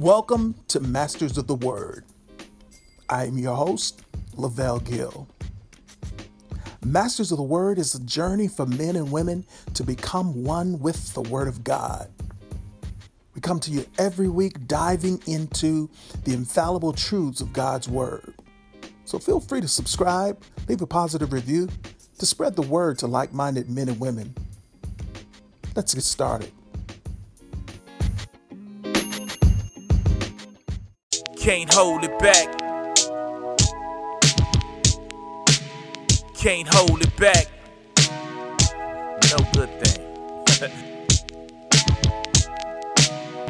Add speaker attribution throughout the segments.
Speaker 1: Welcome to Masters of the Word. I am your host, Lavelle Gill. Masters of the Word is a journey for men and women to become one with the Word of God. We come to you every week diving into the infallible truths of God's Word. So feel free to subscribe, leave a positive review to spread the word to like minded men and women. Let's get started.
Speaker 2: Can't hold it back. Can't hold it back. No good thing.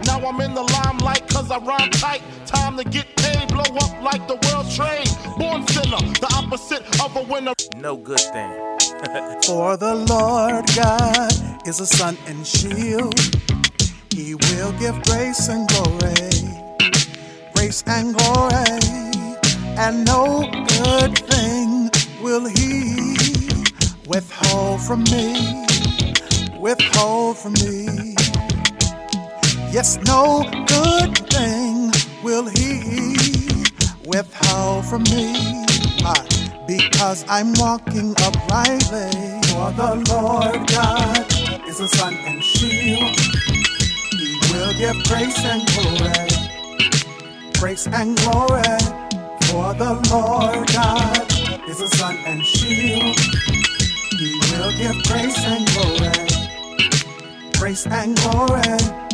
Speaker 3: Now I'm in the limelight cause I rhyme tight. Time to get paid, blow up like the world's trade. Born sinner, the opposite of a winner.
Speaker 2: No good thing.
Speaker 4: For the Lord God is a sun and shield. He will give grace and glory, grace and glory, and no good thing will He withhold from me, withhold from me. Yes, no good thing will He withhold from me. Because I'm walking uprightly. For the Lord God is a sun and shield. He will give grace and glory. Grace and glory. For the Lord God is a sun and shield. He will give grace and glory. Grace and glory.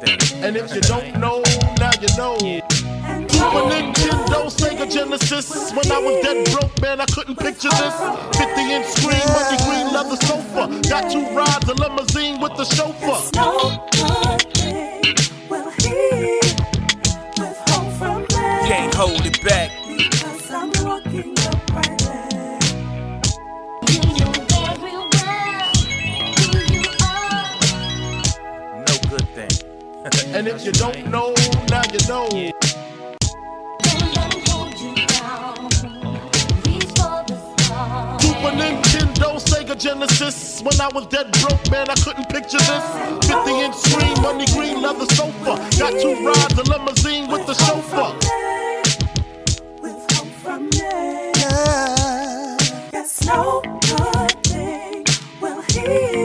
Speaker 5: Thing.
Speaker 3: And if you don't know, now you know. And Super Nintendo, Sega Genesis. When I was dead broke, man, I couldn't picture this. 50 inch screen, money green leather sofa. Got two rides, a limousine with the chauffeur.
Speaker 5: no good thing will he withhold from me.
Speaker 2: Can't hold it back.
Speaker 3: And if you don't know, now you know.
Speaker 6: Don't let 'em hold you down. Reach for the stars.
Speaker 3: Super Nintendo, Sega Genesis. When I was dead broke, man, I couldn't picture this. 50 inch screen, money green leather sofa. Got two rides, a limousine with the chauffeur.
Speaker 5: Withhold from me.
Speaker 4: Yeah.
Speaker 5: Yes, no good thing will he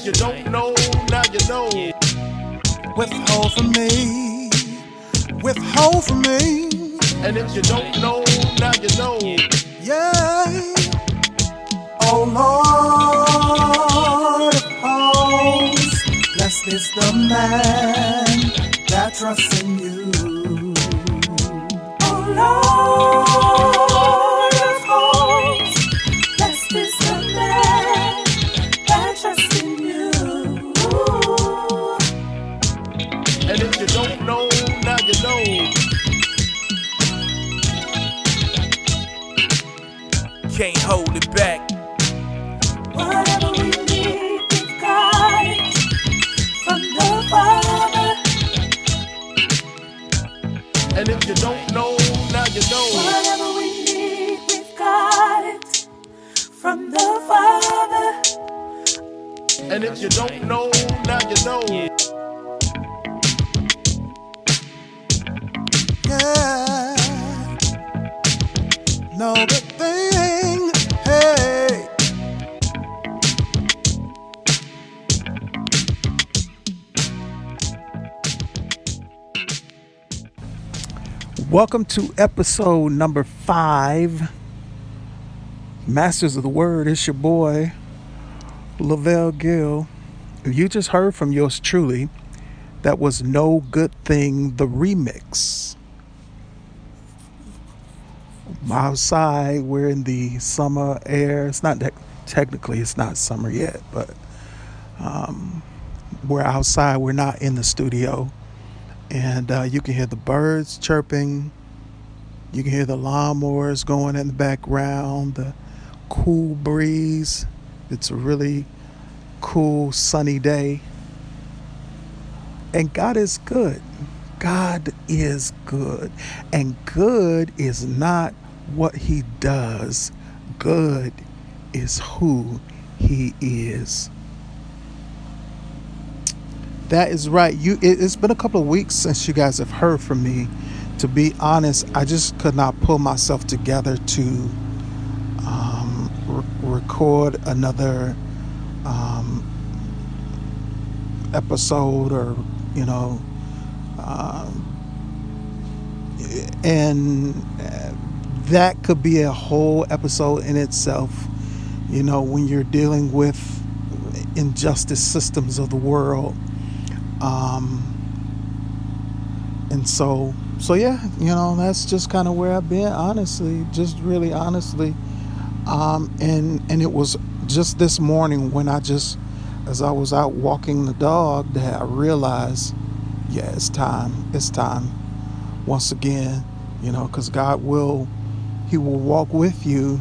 Speaker 3: And if you don't know, now you know.
Speaker 4: Withhold from me. Withhold from me.
Speaker 3: And if you don't know, now you know.
Speaker 4: Yeah. Oh Lord of hosts, blessed is the man that trusts in you.
Speaker 5: Oh Lord
Speaker 2: Can't hold it back.
Speaker 5: Whatever we need, we've got it from the Father.
Speaker 3: And if you don't know, now you know.
Speaker 5: Whatever we need, we've got it from the Father.
Speaker 3: And if you don't know, now you know.
Speaker 4: Yeah. No good
Speaker 1: Welcome to episode number five. Masters of the Word. It's your boy,
Speaker 4: Lavelle Gill. You just heard from yours truly. That was No Good Thing, the remix. Outside, we're in the summer air. It's not that technically, it's not summer yet, but um, we're outside. We're not in the studio. And uh, you can hear the birds chirping. You can hear the lawnmowers going in the background, the cool breeze. It's a really cool, sunny day. And God is good. God is good. And good is not what He does, good is who He is. That is right. You. It, it's been a couple of weeks since you guys have heard from me. To be honest, I just could not pull myself together to um, re- record another um, episode, or you know, um, and uh, that could be a whole episode in itself. You know, when you're dealing with injustice systems of the world um, and so so yeah you know that's just kind of where i've been honestly just really honestly. Um, and and it was just this morning when i just as i was out walking the dog that i realized yeah it's time it's time once again you know because god will he will walk with you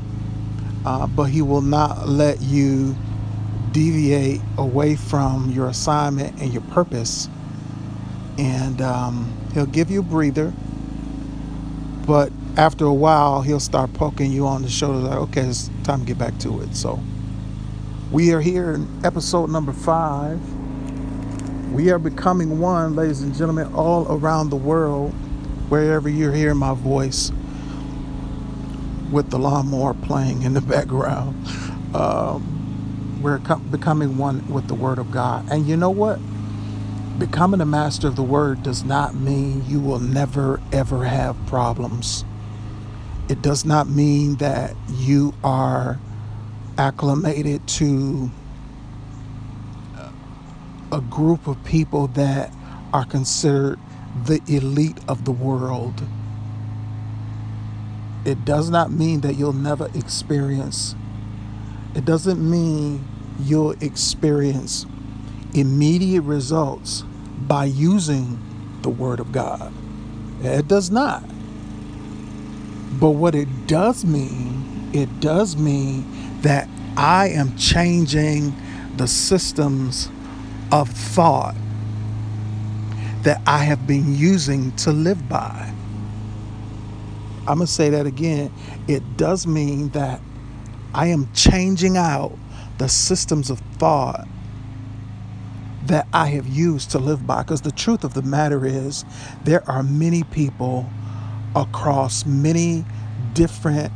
Speaker 4: uh, but he will not let you deviate away from your assignment and your purpose. And um, he'll give you a breather, but after a while, he'll start poking you on the shoulder, like, okay, it's time to get back to it. So, we are here in episode number five. We are becoming one, ladies and gentlemen, all around the world, wherever you're hearing my voice, with the lawnmower playing in the background. Um, we're co- becoming one with the Word of God. And you know what? Becoming a master of the Word does not mean you will never, ever have problems. It does not mean that you are acclimated to a group of people that are considered the elite of the world. It does not mean that you'll never experience it doesn't mean you'll experience immediate results by using the Word of God. It does not. But what it does mean, it does mean that I am changing the systems of thought that I have been using to live by. I'm going to say that again. It does mean that I am changing out the systems of thought that I have used to live by. Because the truth of the matter is, there are many people across many different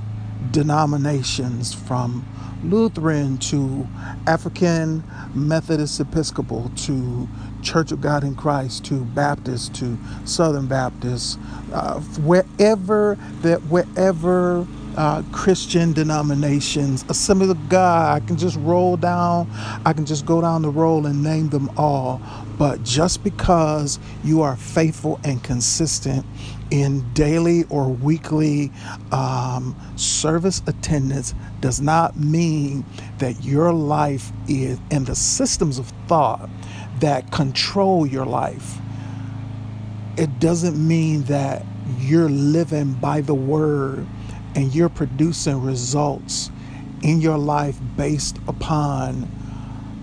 Speaker 4: denominations from Lutheran to African Methodist Episcopal to Church of God in Christ to Baptist to Southern Baptist, uh, wherever that wherever uh, Christian denominations, Assembly of God. I can just roll down, I can just go down the roll and name them all. But just because you are faithful and consistent in daily or weekly um, service attendance does not mean that your life is, and the systems of thought that control your life, it doesn't mean that you're living by the word and you're producing results in your life based upon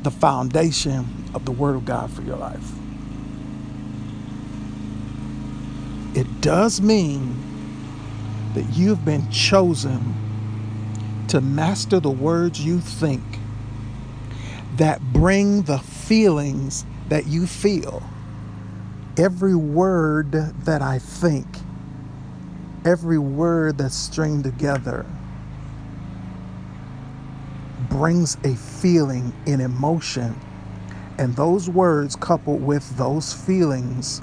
Speaker 4: the foundation of the Word of God for your life. It does mean that you've been chosen to master the words you think that bring the feelings that you feel. Every word that I think every word that's stringed together brings a feeling, an emotion. And those words, coupled with those feelings,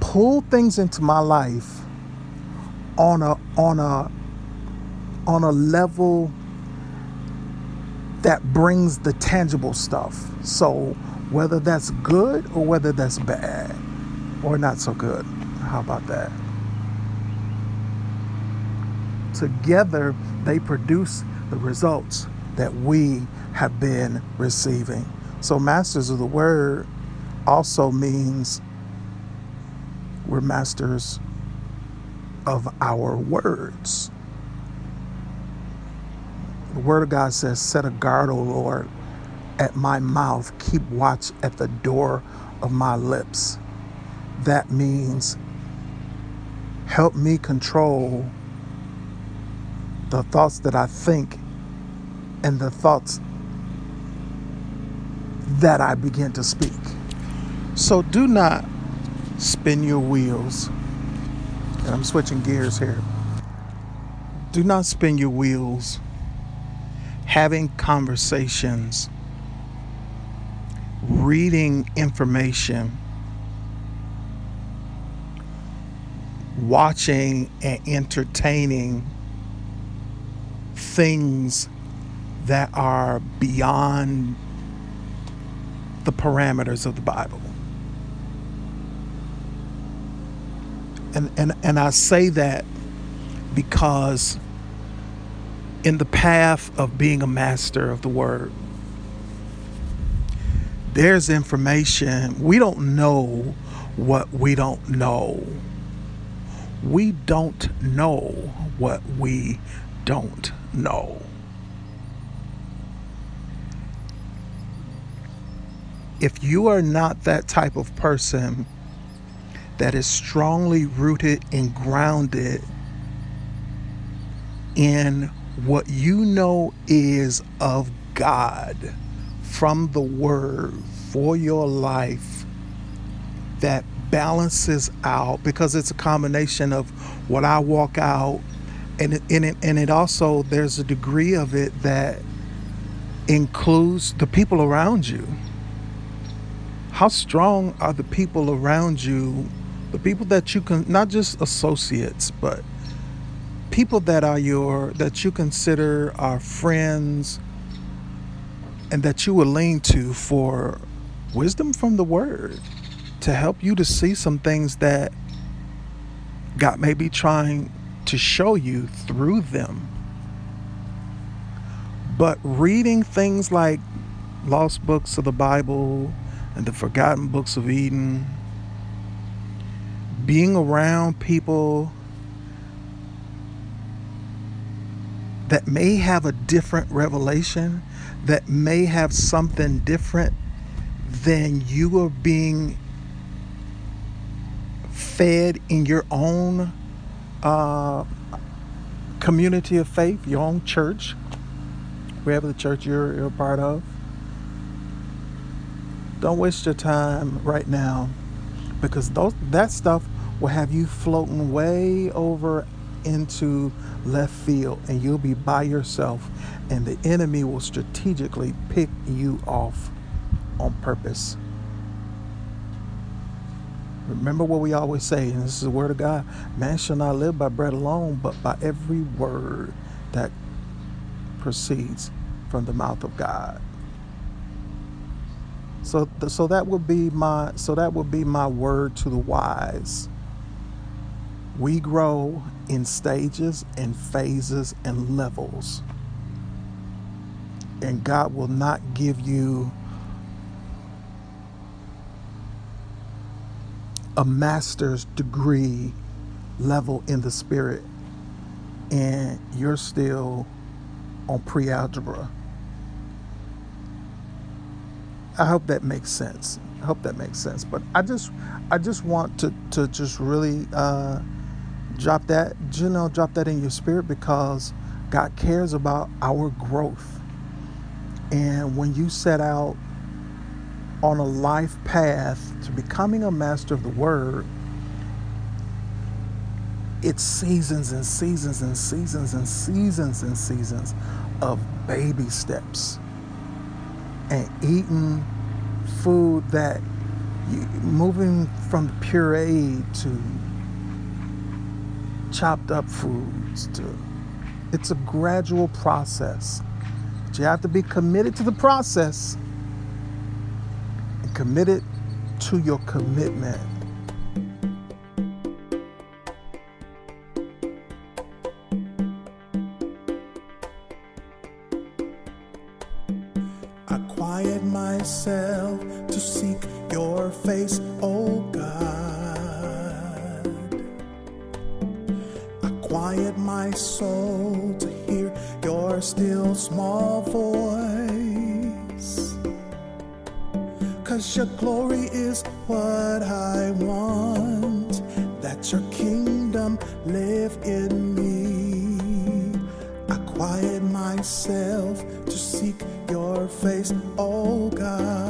Speaker 4: pull things into my life on a on a on a level that brings the tangible stuff. So whether that's good or whether that's bad or not so good. How about that? Together, they produce the results that we have been receiving. So, masters of the word also means we're masters of our words. The word of God says, Set a guard, O Lord, at my mouth, keep watch at the door of my lips. That means help me control the thoughts that I think and the thoughts that I begin to speak. So do not spin your wheels. And I'm switching gears here. Do not spin your wheels having conversations, reading information, watching and entertaining things that are beyond the parameters of the Bible. And, and, and I say that because in the path of being a master of the word, there's information. We don't know what we don't know. We don't know what we don't know. If you are not that type of person that is strongly rooted and grounded in what you know is of God from the Word for your life, that balances out because it's a combination of what I walk out and it, and it, and it also there's a degree of it that includes the people around you. How strong are the people around you? The people that you can not just associates, but people that are your that you consider are friends and that you will lean to for wisdom from the word to help you to see some things that God may be trying to show you through them. But reading things like lost books of the Bible and the forgotten books of Eden, being around people that may have a different revelation, that may have something different than you are being fed in your own uh, community of faith, your own church, wherever the church you're, you're a part of. Don't waste your time right now because those, that stuff will have you floating way over into left field and you'll be by yourself and the enemy will strategically pick you off on purpose. Remember what we always say, and this is the word of God man shall not live by bread alone, but by every word that proceeds from the mouth of God. So, so that would be my so that would be my word to the wise. We grow in stages and phases and levels. And God will not give you a master's degree level in the spirit and you're still on pre-algebra. I hope that makes sense. I hope that makes sense. But I just I just want to to just really uh, drop that, you know, drop that in your spirit because God cares about our growth. And when you set out on a life path to becoming a master of the word, it's seasons and seasons and seasons and seasons and seasons of baby steps and eating food that you moving from the puree to chopped up foods to it's a gradual process.
Speaker 7: But you have to be committed to the process committed to your commitment.
Speaker 4: I quiet myself to seek your face, oh God. I quiet my soul to hear your still small voice. Cause your glory is what I want, that your kingdom live in me. I quiet myself to seek your face, oh God.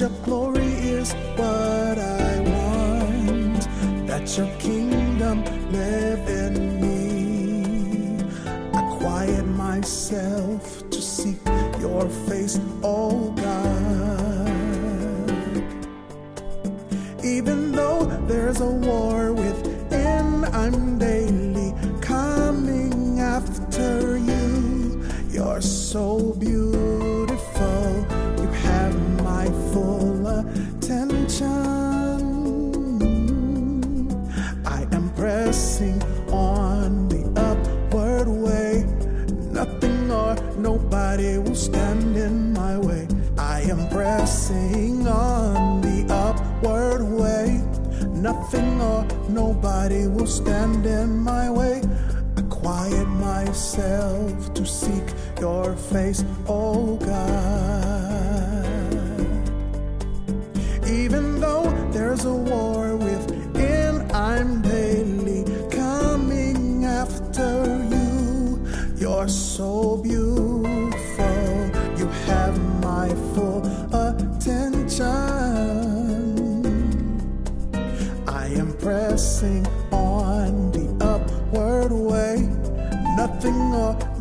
Speaker 4: Your glory is what I want, that your kingdom live in me. I quiet myself to seek your face, oh God. Even though there's a war on the upward way. Nothing or nobody will stand in my way. I quiet myself to seek your face, oh God. Even though there's a war within,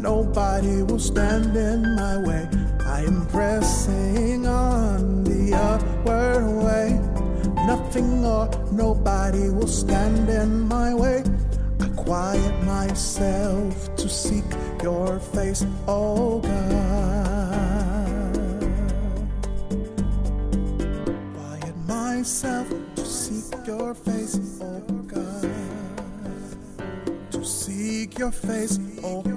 Speaker 4: nobody will stand in my way. I am pressing on the upward way. Nothing or nobody will stand in my way. I quiet myself to seek your face, oh God. Quiet myself to seek your face, oh God. To seek your face, oh God.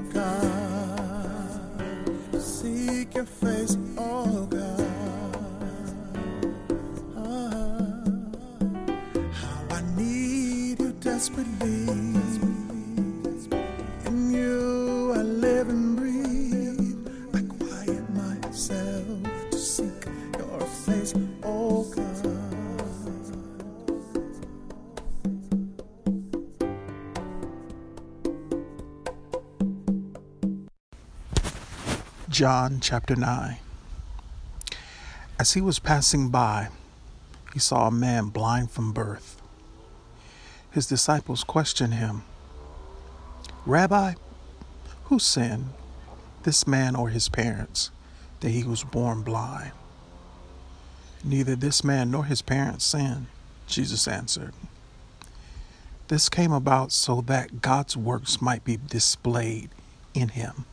Speaker 4: To seek your face, oh God.
Speaker 7: John chapter 9. As he was passing by, he saw a man blind from birth. His disciples questioned him, Rabbi, who sinned, this man or his parents, that he was born blind? Neither this man nor his parents sinned, Jesus answered. This came about so that God's works might be displayed in him.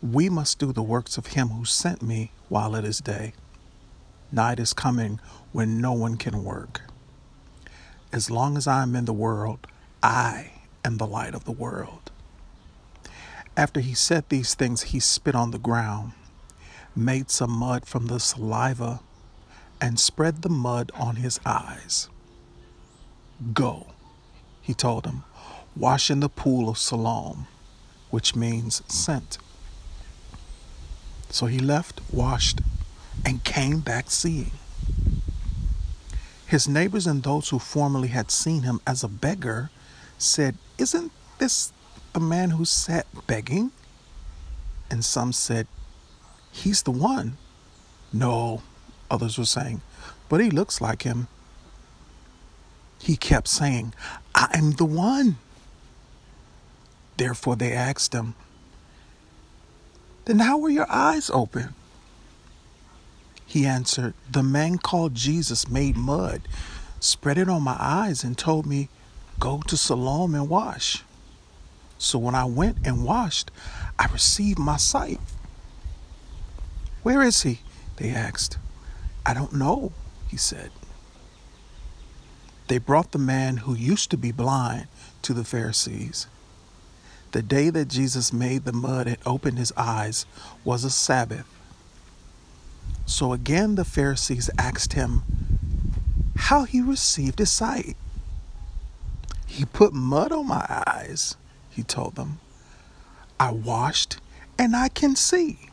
Speaker 7: We must do the works of him who sent me while it is day. Night is coming when no one can work. As long as I am in the world, I am the light of the world. After he said these things, he spit on the ground, made some mud from the saliva, and spread the mud on his eyes. Go, he told him, wash in the pool of Siloam, which means sent. So he left, washed, and came back seeing. His neighbors and those who formerly had seen him as a beggar said, Isn't this the man who sat begging? And some said, He's the one. No, others were saying, but he looks like him.
Speaker 4: He kept saying, I'm the one. Therefore, they asked him, Then how were your eyes open? He answered, The man called Jesus made mud, spread it on my eyes, and told me, Go to Siloam and wash. So when I went and washed, I received my sight. Where is he? They asked. I don't know, he said. They brought the man who used to be blind to the Pharisees. The day that Jesus made the mud and opened his eyes was a Sabbath. So again the Pharisees asked him how he received his sight. He put mud on my eyes, he told them. I washed and I can see.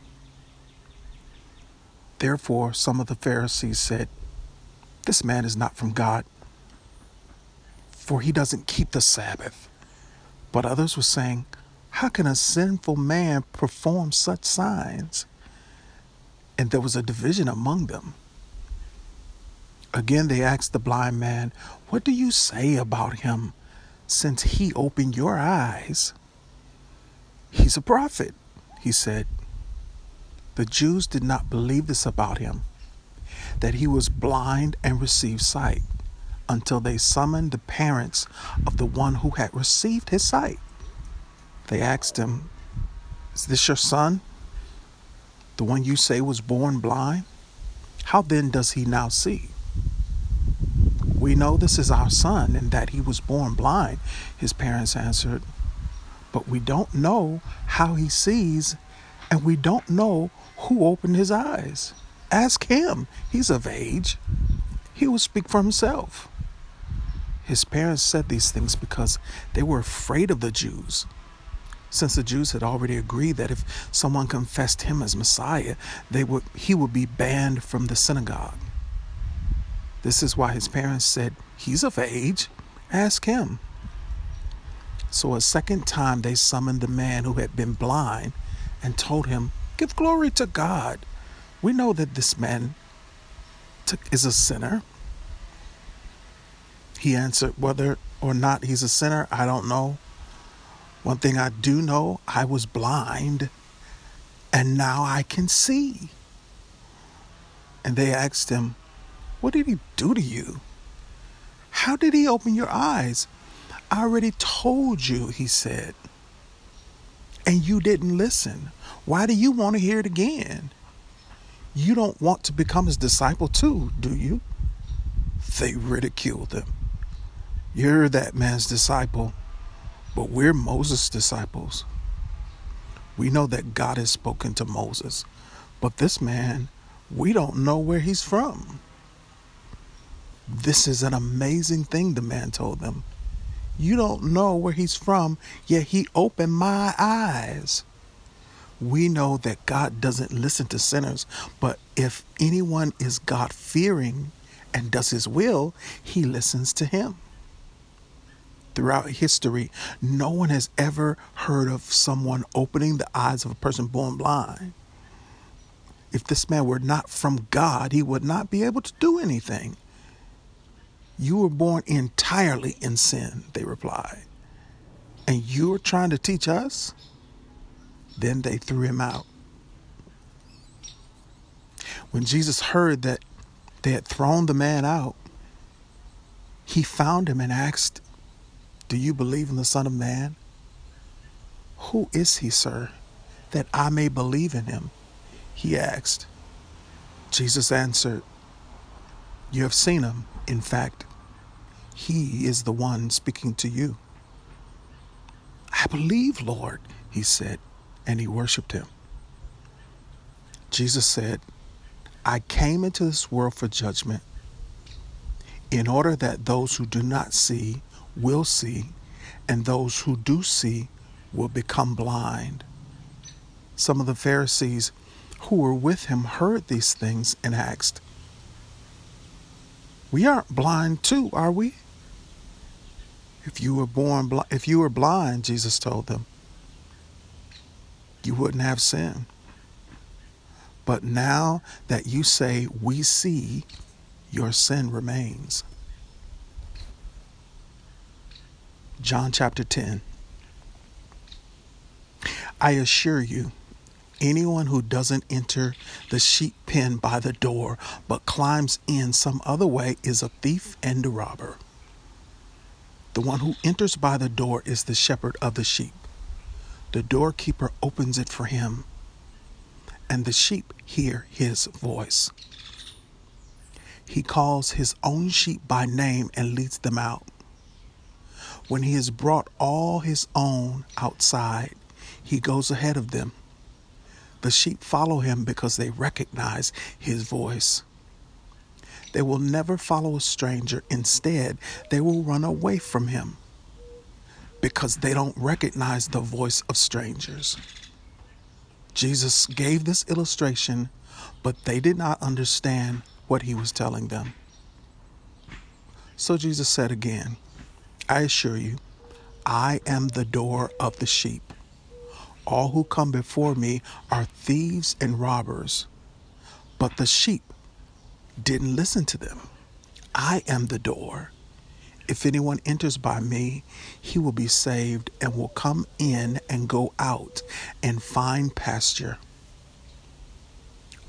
Speaker 4: Therefore, some of the Pharisees said, This man is not from God, for he doesn't keep the Sabbath. But others were saying, How can a sinful man perform such signs? And there was a division among them. Again, they asked the blind man, What do you say about him since he opened your eyes? He's a prophet, he said. The Jews did not believe this about him, that he was blind and received sight, until they summoned the parents of the one who had received his sight. They asked him, Is this your son? The one you say was born blind? How then does he now see? We know this is our son and that he was born blind, his parents answered. But we don't know how he sees, and we don't know who opened his eyes. Ask him. He's of age. He will speak for himself. His parents said these things because they were afraid of the Jews. Since the Jews had already agreed that if someone confessed him as Messiah, they would, he would be banned from the synagogue. This is why his parents said, He's of age. Ask him. So a second time they summoned the man who had been blind and told him, Give glory to God. We know that this man is a sinner. He answered, Whether or not he's a sinner, I don't know. One thing I do know, I was blind and now I can see. And they asked him, What did he do to you? How did he open your eyes? I already told you, he said. And you didn't listen. Why do you want to hear it again? You don't want to become his disciple too, do you? They ridiculed him. You're that man's disciple, but we're Moses' disciples. We know that God has spoken to Moses, but this man, we don't know where he's from. This is an amazing thing, the man told them. You don't know where he's from, yet he opened my eyes. We know that God doesn't listen to sinners, but if anyone is God fearing and does his will, he listens to him. Throughout history, no one has ever heard of someone opening the eyes of a person born blind. If this man were not from God, he would not be able to do anything. You were born entirely in sin, they replied. And you are trying to teach us? Then they threw him out. When Jesus heard that they had thrown the man out, he found him and asked, Do you believe in the Son of Man? Who is he, sir, that I may believe in him? He asked. Jesus answered, You have seen him. In fact, he is the one speaking to you. I believe, Lord, he said, and he worshiped him. Jesus said, I came into this world for judgment in order that those who do not see will see, and those who do see will become blind. Some of the Pharisees who were with him heard these things and asked, We aren't blind too, are we? If you were born bl- if you were blind, Jesus told them, you wouldn't have sin. But now that you say we see, your sin remains. John chapter 10. I assure you, anyone who doesn't enter the sheep pen by the door but climbs in some other way is a thief and a robber. The one who enters by the door is the shepherd of the sheep. The doorkeeper opens it for him, and the sheep hear his voice. He calls his own sheep by name and leads them out. When he has brought all his own outside, he goes ahead of them. The sheep follow him because they recognize his voice. They will never follow a stranger. Instead, they will run away from him because they don't recognize the voice of strangers. Jesus gave this illustration, but they did not understand what he was telling them. So Jesus said again, I assure you, I am the door of the sheep. All who come before me are thieves and robbers, but the sheep didn't listen to them. I am the door. If anyone enters by me, he will be saved and will come in and go out and find pasture.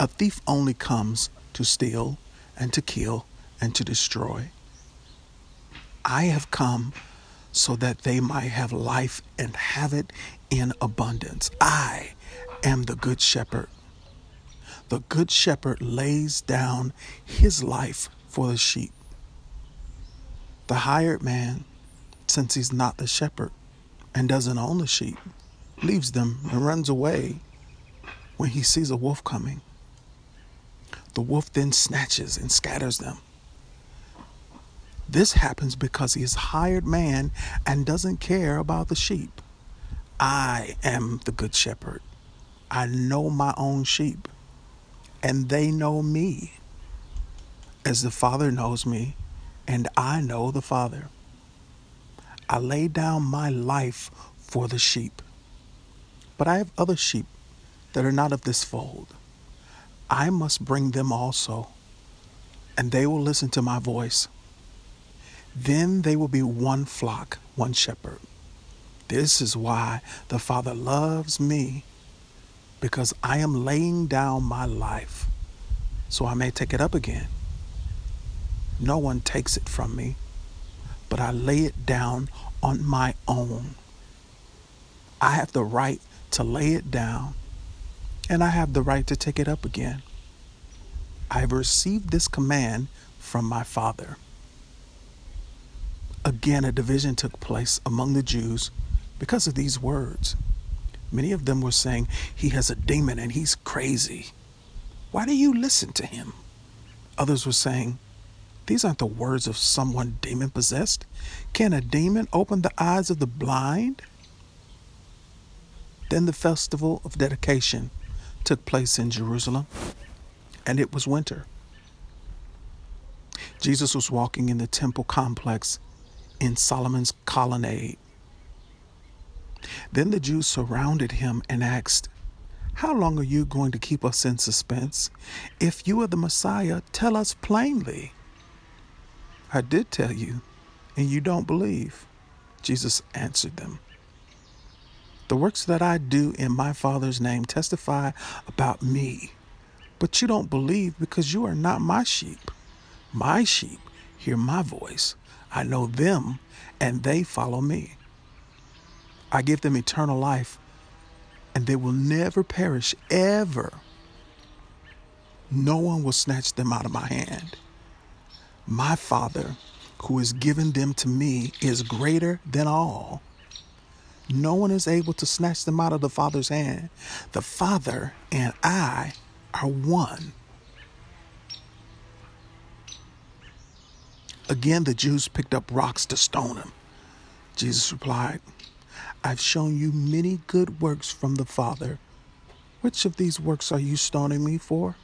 Speaker 4: A thief only comes to steal and to kill and to destroy. I have come so that they might have life and have it in abundance. I am the good shepherd. The good shepherd lays down his life for the sheep. The hired man, since he's not the shepherd and doesn't own the sheep, leaves them and runs away when he sees a wolf coming. The wolf then snatches and scatters them. This happens because he is hired man and doesn't care about the sheep. I am the good shepherd. I know my own sheep, and they know me as the Father knows me, and I know the Father. I lay down my life for the sheep. But I have other sheep that are not of this fold. I must bring them also, and they will listen to my voice. Then they will be one flock, one shepherd. This is why the Father loves me, because I am laying down my life so I may take it up again. No one takes it from me, but I lay it down on my own. I have the right to lay it down, and I have the right to take it up again. I have received this command from my Father. Again, a division took place among the Jews because of these words. Many of them were saying, He has a demon and he's crazy. Why do you listen to him? Others were saying, These aren't the words of someone demon possessed. Can a demon open the eyes of the blind? Then the festival of dedication took place in Jerusalem, and it was winter. Jesus was walking in the temple complex in Solomon's colonnade. Then the Jews surrounded him and asked, How long are you going to keep us in suspense? If you are the Messiah, tell us plainly. I did tell you, and you don't believe. Jesus answered them. The works that I do in my Father's name testify about me, but you don't believe because you are not my sheep. My sheep hear my voice. I know them, and they follow me. I give them eternal life, and they will never perish, ever. No one will snatch them out of my hand. My Father, who has given them to me, is greater than all. No one is able to snatch them out of the Father's hand. The Father and I are one. Again, the Jews picked up rocks to stone him. Jesus replied, I've shown you many good works from the Father. Which of these works are you stoning me for?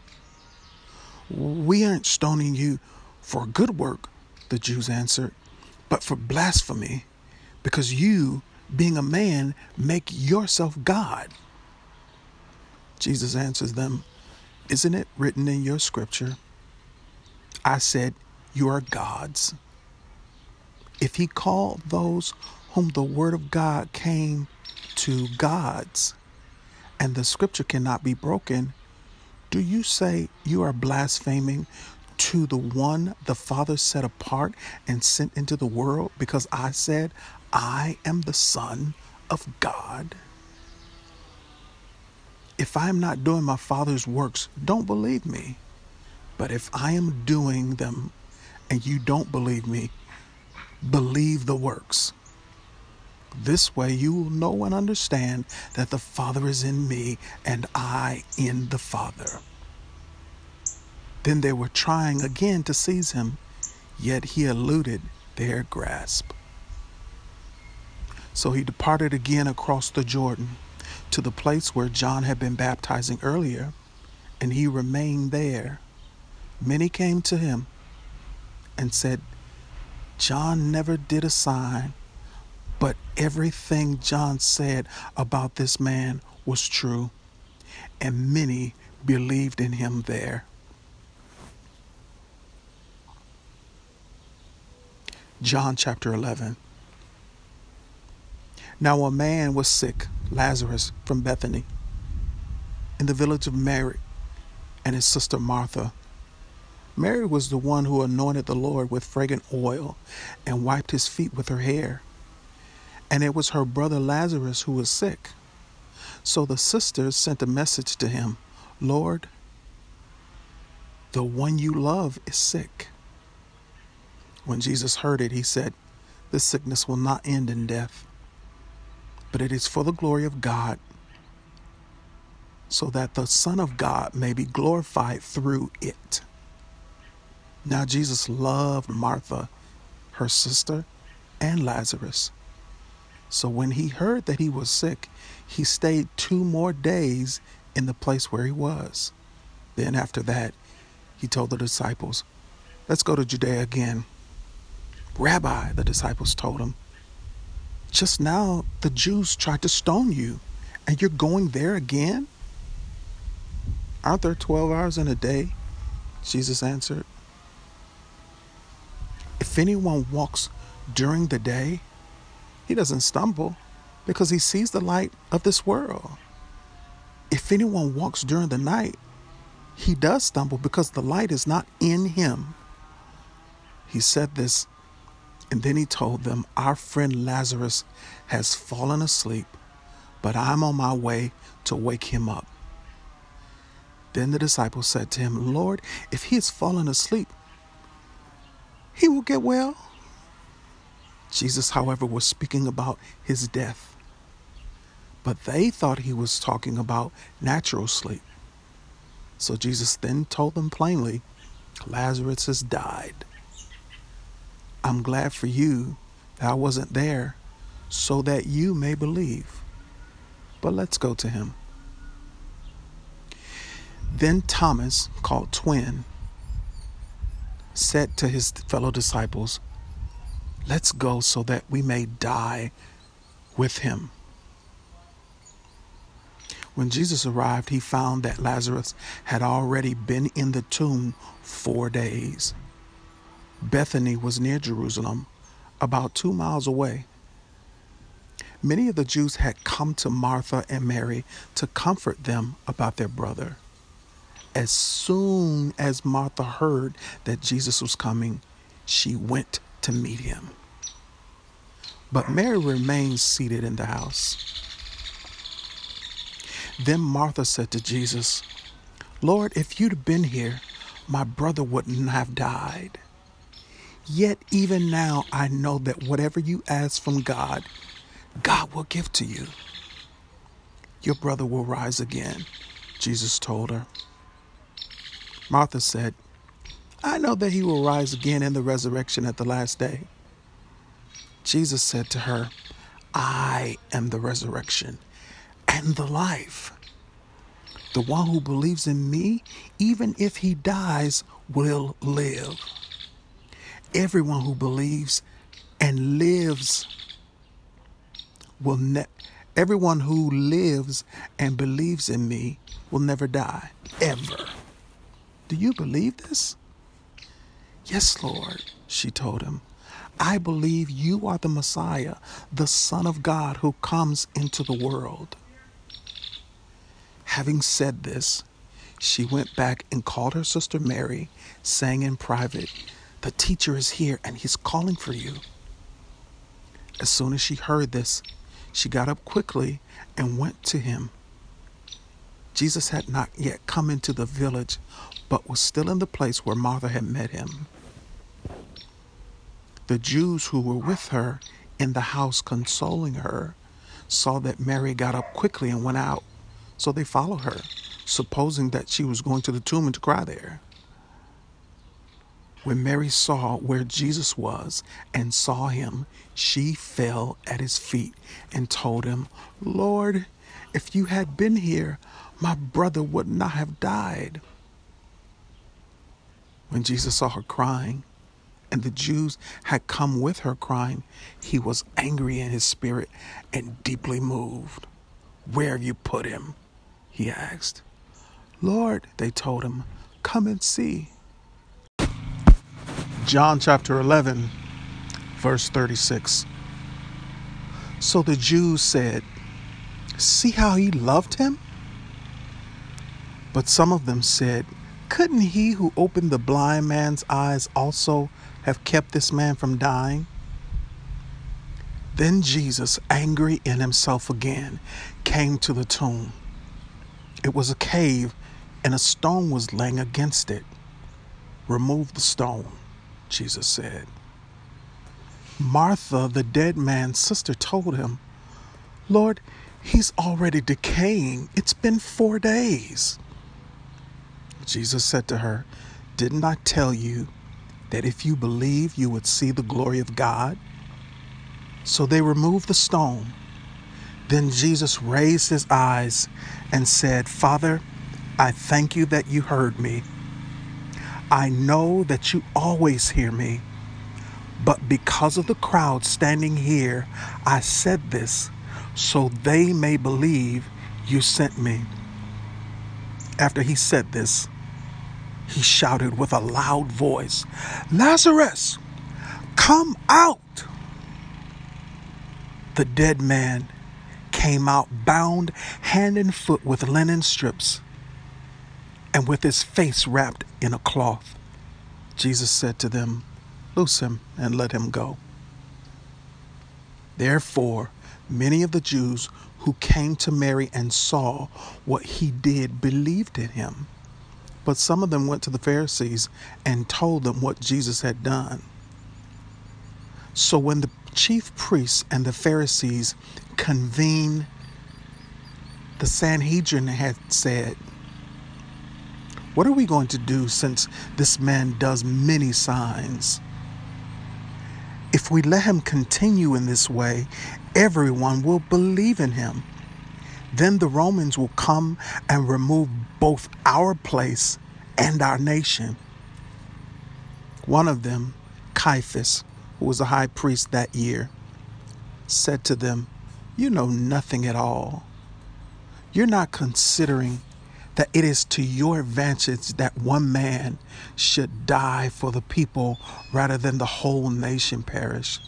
Speaker 4: We aren't stoning you for a good work, the Jews answered, but for blasphemy, because you, being a man, make yourself God. Jesus answers them, Isn't it written in your scripture? I said, You are gods. If he called those whom the word of God came to gods, and the scripture cannot be broken, do you say you are blaspheming to the one the Father set apart and sent into the world because I said, I am the Son of God? If I am not doing my Father's works, don't believe me. But if I am doing them and you don't believe me, believe the works. This way you will know and understand that the Father is in me and I in the Father. Then they were trying again to seize him, yet he eluded their grasp. So he departed again across the Jordan to the place where John had been baptizing earlier, and he remained there. Many came to him and said, John never did a sign, but everything John said about this man was true, and many believed in him there. John chapter 11. Now a man was sick, Lazarus from Bethany, in the village of Mary and his sister Martha. Mary was the one who anointed the Lord with fragrant oil and wiped his feet with her hair. And it was her brother Lazarus who was sick. So the sisters sent a message to him Lord, the one you love is sick. When Jesus heard it, he said, This sickness will not end in death, but it is for the glory of God, so that the Son of God may be glorified through it. Now, Jesus loved Martha, her sister, and Lazarus. So when he heard that he was sick, he stayed two more days in the place where he was. Then, after that, he told the disciples, Let's go to Judea again. Rabbi, the disciples told him, just now the Jews tried to stone you, and you're going there again? Aren't there 12 hours in a day? Jesus answered. If anyone walks during the day, he doesn't stumble because he sees the light of this world. If anyone walks during the night, he does stumble because the light is not in him. He said this and then he told them, Our friend Lazarus has fallen asleep, but I'm on my way to wake him up. Then the disciples said to him, Lord, if he has fallen asleep, he will get well. Jesus, however, was speaking about his death, but they thought he was talking about natural sleep. So Jesus then told them plainly, Lazarus has died. I'm glad for you that I wasn't there so that you may believe. But let's go to him. Then Thomas, called Twin, said to his fellow disciples, Let's go so that we may die with him. When Jesus arrived, he found that Lazarus had already been in the tomb four days. Bethany was near Jerusalem, about two miles away. Many of the Jews had come to Martha and Mary to comfort them about their brother. As soon as Martha heard that Jesus was coming, she went to meet him. But Mary remained seated in the house. Then Martha said to Jesus, Lord, if you'd been here, my brother wouldn't have died. Yet even now I know that whatever you ask from God, God will give to you. Your brother will rise again, Jesus told her. Martha said, I know that he will rise again in the resurrection at the last day. Jesus said to her, I am the resurrection and the life. The one who believes in me, even if he dies, will live. Everyone who believes and lives will ne- everyone who lives and believes in me will never die ever. Do you believe this? Yes, Lord, she told him. I believe you are the Messiah, the Son of God who comes into the world. Having said this, she went back and called her sister Mary, saying in private, The teacher is here and he's calling for you. As soon as she heard this, she got up quickly and went to him. Jesus had not yet come into the village, but was still in the place where Martha had met him. The Jews who were with her in the house consoling her saw that Mary got up quickly and went out, so they followed her, supposing that she was going to the tomb and to cry there. When Mary saw where Jesus was and saw him, she fell at his feet and told him, Lord, if you had been here, my brother would not have died. When Jesus saw her crying, and the Jews had come with her crying, he was angry in his spirit and deeply moved. Where have you put him? He asked. Lord, they told him, come and see. John chapter 11, verse 36. So the Jews said, See how he loved him? But some of them said, Couldn't he who opened the blind man's eyes also have kept this man from dying? Then Jesus, angry in himself again, came to the tomb. It was a cave, and a stone was laying against it. Remove the stone, Jesus said. Martha, the dead man's sister, told him, Lord, he's already decaying. It's been four days. Jesus said to her, Didn't I tell you that if you believe, you would see the glory of God? So they removed the stone. Then Jesus raised his eyes and said, Father, I thank you that you heard me. I know that you always hear me, but because of the crowd standing here, I said this so they may believe you sent me. After he said this, he shouted with a loud voice, Lazarus, come out! The dead man came out bound hand and foot with linen strips and with his face wrapped in a cloth. Jesus said to them, Loose him and let him go. Therefore, many of the Jews who came to Mary and saw what he did believed in him. But some of them went to the Pharisees and told them what Jesus had done. So when the chief priests and the Pharisees convened, the Sanhedrin had said, What are we going to do since this man does many signs? If we let him continue in this way, everyone will believe in him. Then the Romans will come and remove both our place and our nation. One of them, Caiaphas, who was a high priest that year, said to them, You know nothing at all. You're not considering that it is to your advantage that one man should die for the people rather than the whole nation perish.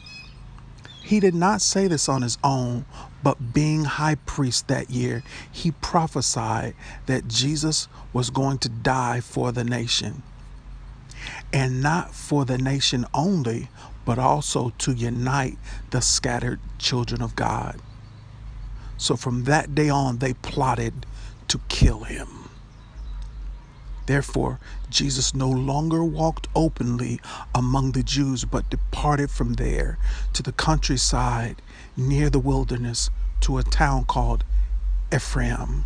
Speaker 4: He did not say this on his own, but being high priest that year, he prophesied that Jesus was going to die for the nation. And not for the nation only, but also to unite the scattered children of God. So from that day on, they plotted to kill him. Therefore, Jesus no longer walked openly among the Jews, but departed from there to the countryside near the wilderness to a town called Ephraim.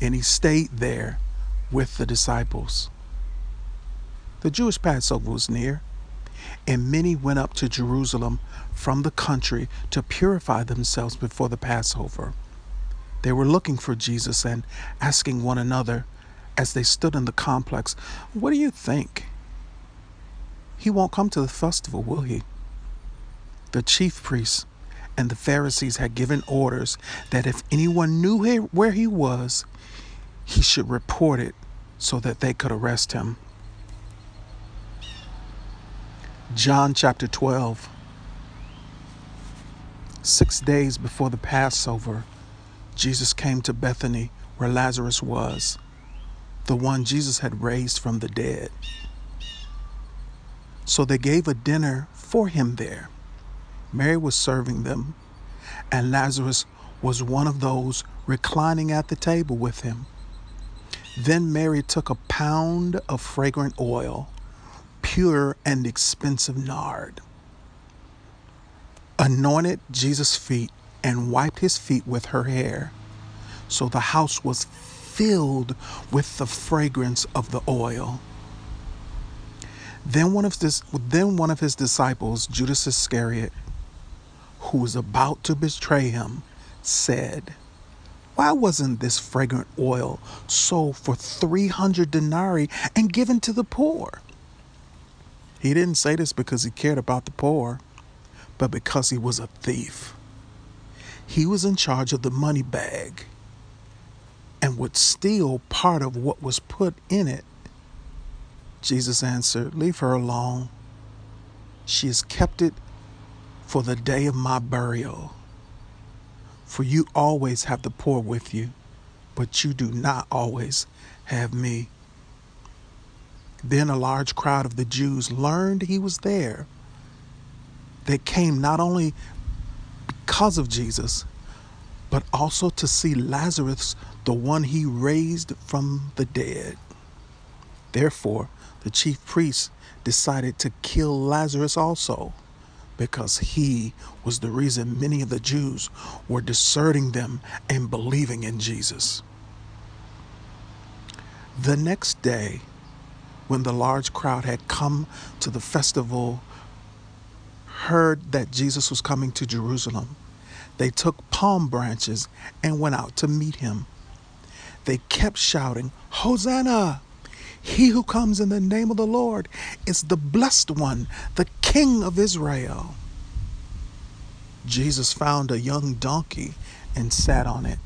Speaker 4: And he stayed there with the disciples. The Jewish Passover was near, and many went up to Jerusalem from the country to purify themselves before the Passover. They were looking for Jesus and asking one another, as they stood in the complex, What do you think? He won't come to the festival, will he? The chief priests and the Pharisees had given orders that if anyone knew where he was, he should report it so that they could arrest him. John chapter 12. Six days before the Passover, Jesus came to Bethany where Lazarus was, the one Jesus had raised from the dead. So they gave a dinner for him there. Mary was serving them, and Lazarus was one of those reclining at the table with him. Then Mary took a pound of fragrant oil, pure and expensive nard, anointed Jesus' feet, and wiped his feet with her hair. So the house was filled with the fragrance of the oil. Then one of his, then one of his disciples, Judas Iscariot, who was about to betray him, said, Why wasn't this fragrant oil sold for 300 denarii and given to the poor? He didn't say this because he cared about the poor, but because he was a thief. He was in charge of the money bag and would steal part of what was put in it. Jesus answered, Leave her alone. She has kept it for the day of my burial. For you always have the poor with you, but you do not always have me. Then a large crowd of the Jews learned he was there. They came not only because of Jesus, but also to see Lazarus, the one he raised from the dead. Therefore, the chief priests decided to kill Lazarus also, because he was the reason many of the Jews were deserting them and believing in Jesus. The next day, when the large crowd had come to the festival, heard that Jesus was coming to Jerusalem, they took palm branches and went out to meet him. They kept shouting, Hosanna! He who comes in the name of the Lord is the blessed one, the King of Israel. Jesus found a young donkey and sat on it.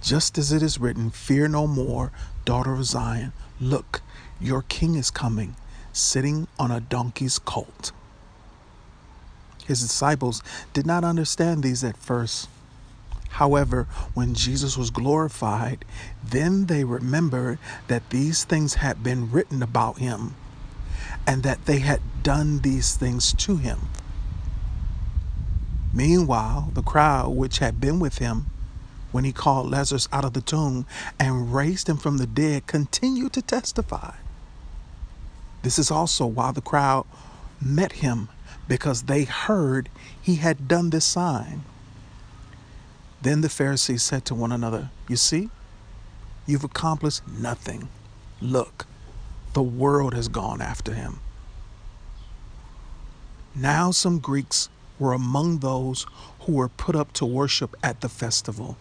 Speaker 4: Just as it is written, Fear no more, daughter of Zion. Look, your king is coming, sitting on a donkey's colt. His disciples did not understand these at first. However, when Jesus was glorified, then they remembered that these things had been written about him and that they had done these things to him. Meanwhile, the crowd which had been with him when he called Lazarus out of the tomb and raised him from the dead continued to testify. This is also why the crowd met him because they heard he had done this sign. Then the Pharisees said to one another, You see, you've accomplished nothing. Look, the world has gone after him. Now some Greeks were among those who were put up to worship at the festival.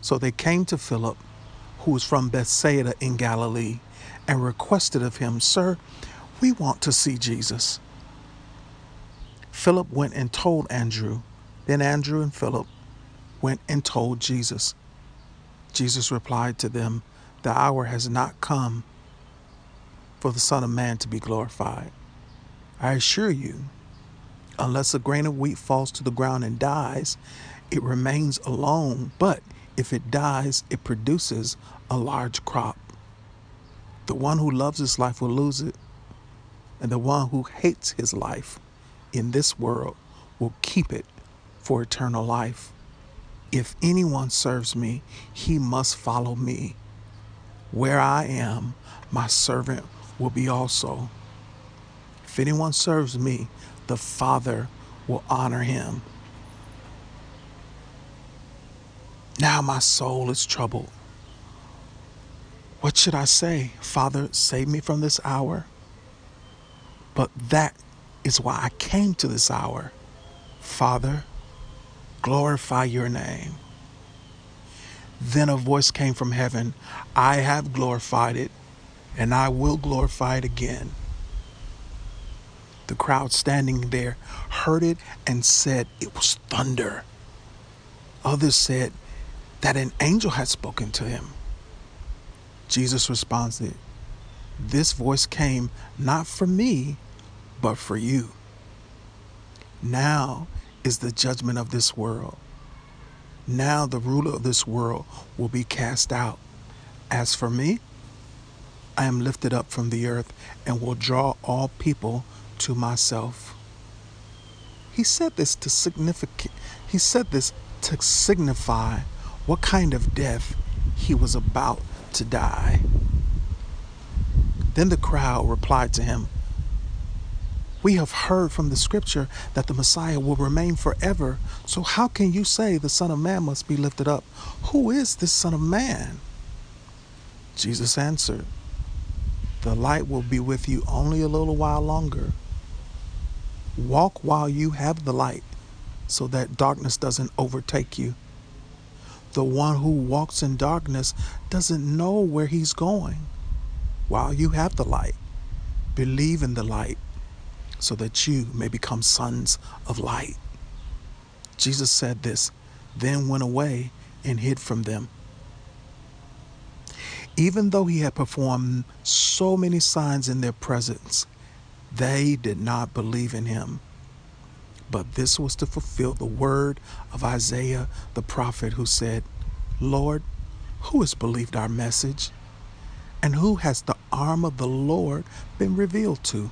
Speaker 4: So they came to Philip, who was from Bethsaida in Galilee, and requested of him, Sir, we want to see Jesus. Philip went and told Andrew. Then Andrew and Philip went and told Jesus. Jesus replied to them, The hour has not come for the Son of Man to be glorified. I assure you, unless a grain of wheat falls to the ground and dies, it remains alone. But if it dies, it produces a large crop. The one who loves his life will lose it, and the one who hates his life in this world will keep it for eternal life. If anyone serves me, he must follow me. Where I am, my servant will be also. If anyone serves me, the Father will honor him. Now my soul is troubled. What should I say? Father, save me from this hour. But that is why I came to this hour. Father, glorify your name. Then a voice came from heaven I have glorified it, and I will glorify it again. The crowd standing there heard it and said it was thunder. Others said that an angel had spoken to him. Jesus responded, This voice came not for me, but for you. Now is the judgment of this world. Now the ruler of this world will be cast out. As for me, I am lifted up from the earth and will draw all people to myself. He said this to significant he said this to signify what kind of death he was about to die. Then the crowd replied to him, We have heard from the scripture that the Messiah will remain forever. So how can you say the Son of Man must be lifted up? Who is this Son of Man? Jesus answered, The light will be with you only a little while longer. Walk while you have the light so that darkness doesn't overtake you. The one who walks in darkness doesn't know where he's going. While you have the light, believe in the light so that you may become sons of light. Jesus said this, then went away and hid from them. Even though he had performed so many signs in their presence, they did not believe in him. But this was to fulfill the word of Isaiah the prophet, who said, Lord, who has believed our message? And who has the arm of the Lord been revealed to?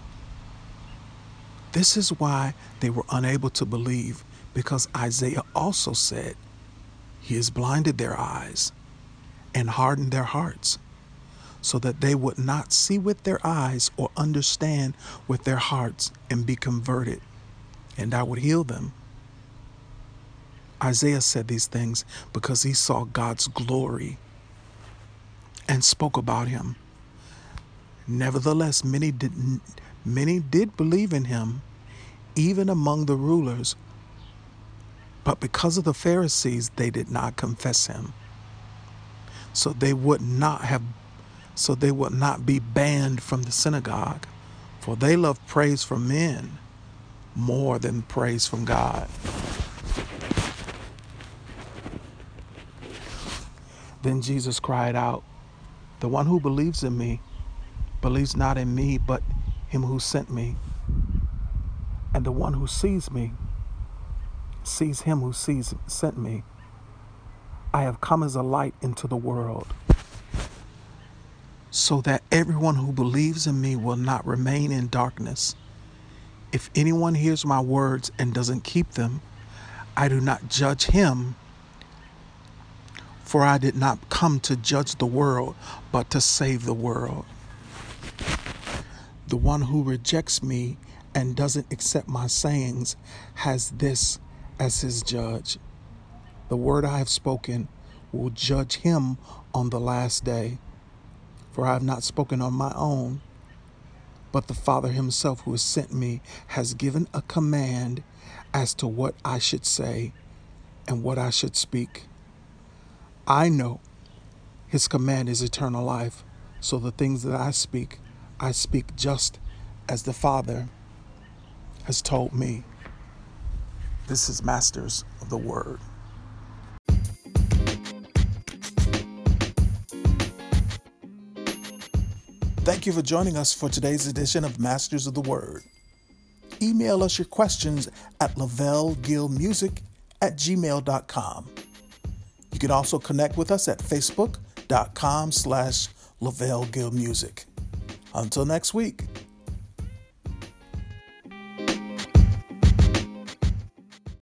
Speaker 4: This is why they were unable to believe, because Isaiah also said, He has blinded their eyes and hardened their hearts, so that they would not see with their eyes or understand with their hearts and be converted, and I would heal them. Isaiah said these things because he saw God's glory and spoke about him. Nevertheless, many did, many did believe in him, even among the rulers. But because of the Pharisees, they did not confess him. So they would not have so they would not be banned from the synagogue, for they love praise from men more than praise from God. Then Jesus cried out, The one who believes in me believes not in me, but him who sent me. And the one who sees me sees him who sees sent me. I have come as a light into the world, so that everyone who believes in me will not remain in darkness. If anyone hears my words and doesn't keep them, I do not judge him for I did not come to judge the world, but to save the world. The one who rejects me and doesn't accept my sayings has this as his judge. The word I have spoken will judge him on the last day. For I have not spoken on my own, but the Father himself who has sent me has given a command as to what I should say and what I should speak. I know his command is eternal life, so the things that I speak, I speak just as the Father has told me. This is Masters of the Word. Thank you for joining us for today's edition of Masters of the Word. Email us your questions at lavellegillmusic at gmail.com. You can also connect with us at facebook.com slash Lavelle Gill Music. Until next week.